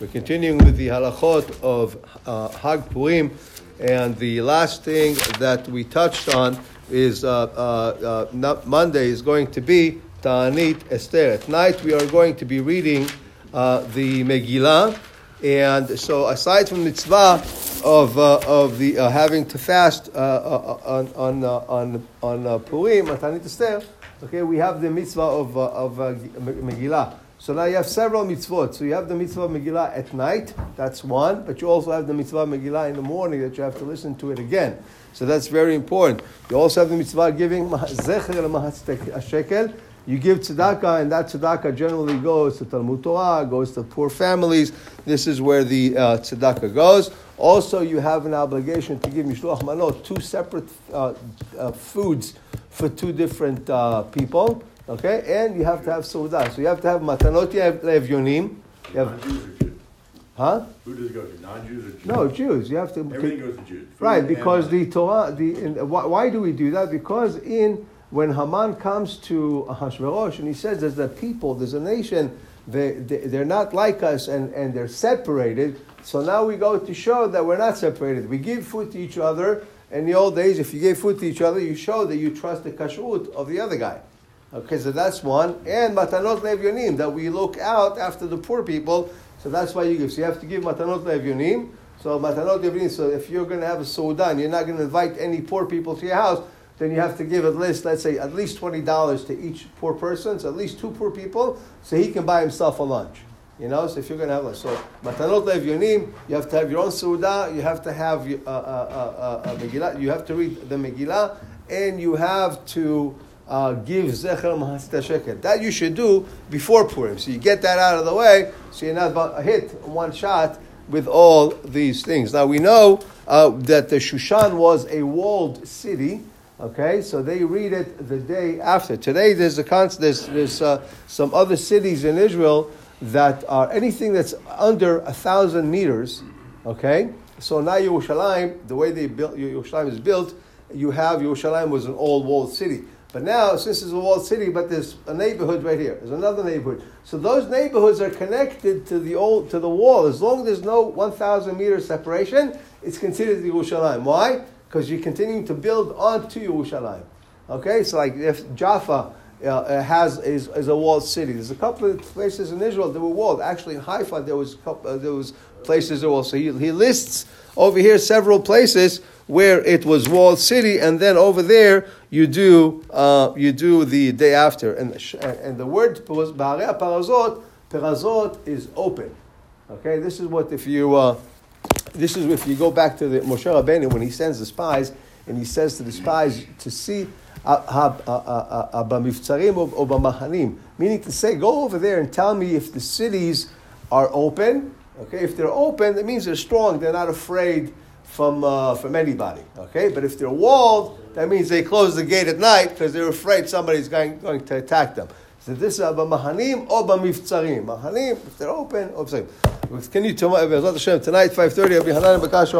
We're continuing with the halachot of uh, Hag Purim, and the last thing that we touched on is uh, uh, uh Monday is going to be Ta'anit Esther. At night we are going to be reading uh, the Megillah, and so aside from mitzvah of uh, of the having to fast on on on on Purim, Ta'anit Esther. Okay, we have the mitzvah of, uh, of uh, Megillah. So now you have several mitzvot. So you have the mitzvah of Megillah at night, that's one, but you also have the mitzvah of Megillah in the morning that you have to listen to it again. So that's very important. You also have the mitzvah giving zecher shekel. You give tzedakah, and that tzedakah generally goes to Talmud Torah, goes to poor families. This is where the uh, tzedakah goes. Also, you have an obligation to give mishloach manot, two separate uh, uh, foods for two different uh, people. Okay, and you have to have seudah. So you have to have matanot levyonim. You have, huh? Who does it go to? Non-Jews or Jews? No, Jews. You have to. Everything goes to Jews. Right, because uh, the Torah. The in, why, why do we do that? Because in when Haman comes to Hashverosh and he says, "There's a people, there's a nation." They, they, they're not like us and, and they're separated. So now we go to show that we're not separated. We give food to each other in the old days, if you gave food to each other, you show that you trust the kashrut of the other guy. Okay, so that's one. And matanot levyonim, that we look out after the poor people. So that's why you give. So you have to give matanot levyonim. So matanot levyonim. So if you're going to have a soudan, you're not going to invite any poor people to your house. Then you have to give at least, let's say, at least twenty dollars to each poor person. So at least two poor people, so he can buy himself a lunch. You know, so if you're going to have like, so matanot levyonim, you have to have your own seudah, you have to have a uh, uh, uh, Megillah, you have to read the Megillah, and you have to uh, give zecher machatzit hashekel. That you should do before Purim. So you get that out of the way, so you're not hit one shot with all these things. Now we know uh, that the Shushan was a walled city. Okay, so they read it the day after. Today, there's a con- there's, there's uh, some other cities in Israel that are anything that's under a thousand meters, okay? So now Yerushalayim, the way they built Yerushalayim is built, you have Yerushalayim was an old walled city. But now, since it's a walled city, but there's a neighborhood right here. There's another neighborhood. So those neighborhoods are connected to the old to the wall. As long as there's no 1,000 meter separation, it's considered Yerushalayim. Why? Because you're continuing to build onto Yerushalayim. Okay, so like if Jaffa uh, has is, is, a walled city. There's a couple of places in Israel that were walled. Actually, in Haifa, there was couple, uh, there was places that were. So he, he lists over here several places where it was walled city, and then over there you do uh, you do the day after. And and the word parazot. Perazot is open. Okay, this is what if you. Uh, this is if you go back to the Moshe Rabbeinu when he sends the spies and he says to the spies to see Meaning to say, go over there and tell me if the cities are open. Okay, if they're open, that means they're strong. They're not afraid from uh, from anybody. Okay, but if they're walled, that means they close the gate at night because they're afraid somebody's going, going to attack them. So this is b'mahanim or b'mivtzarim. Mahanim, if they're open, or Can you tell uh, me, Hashem, tonight, 5.30, I'll be Hanan Bakash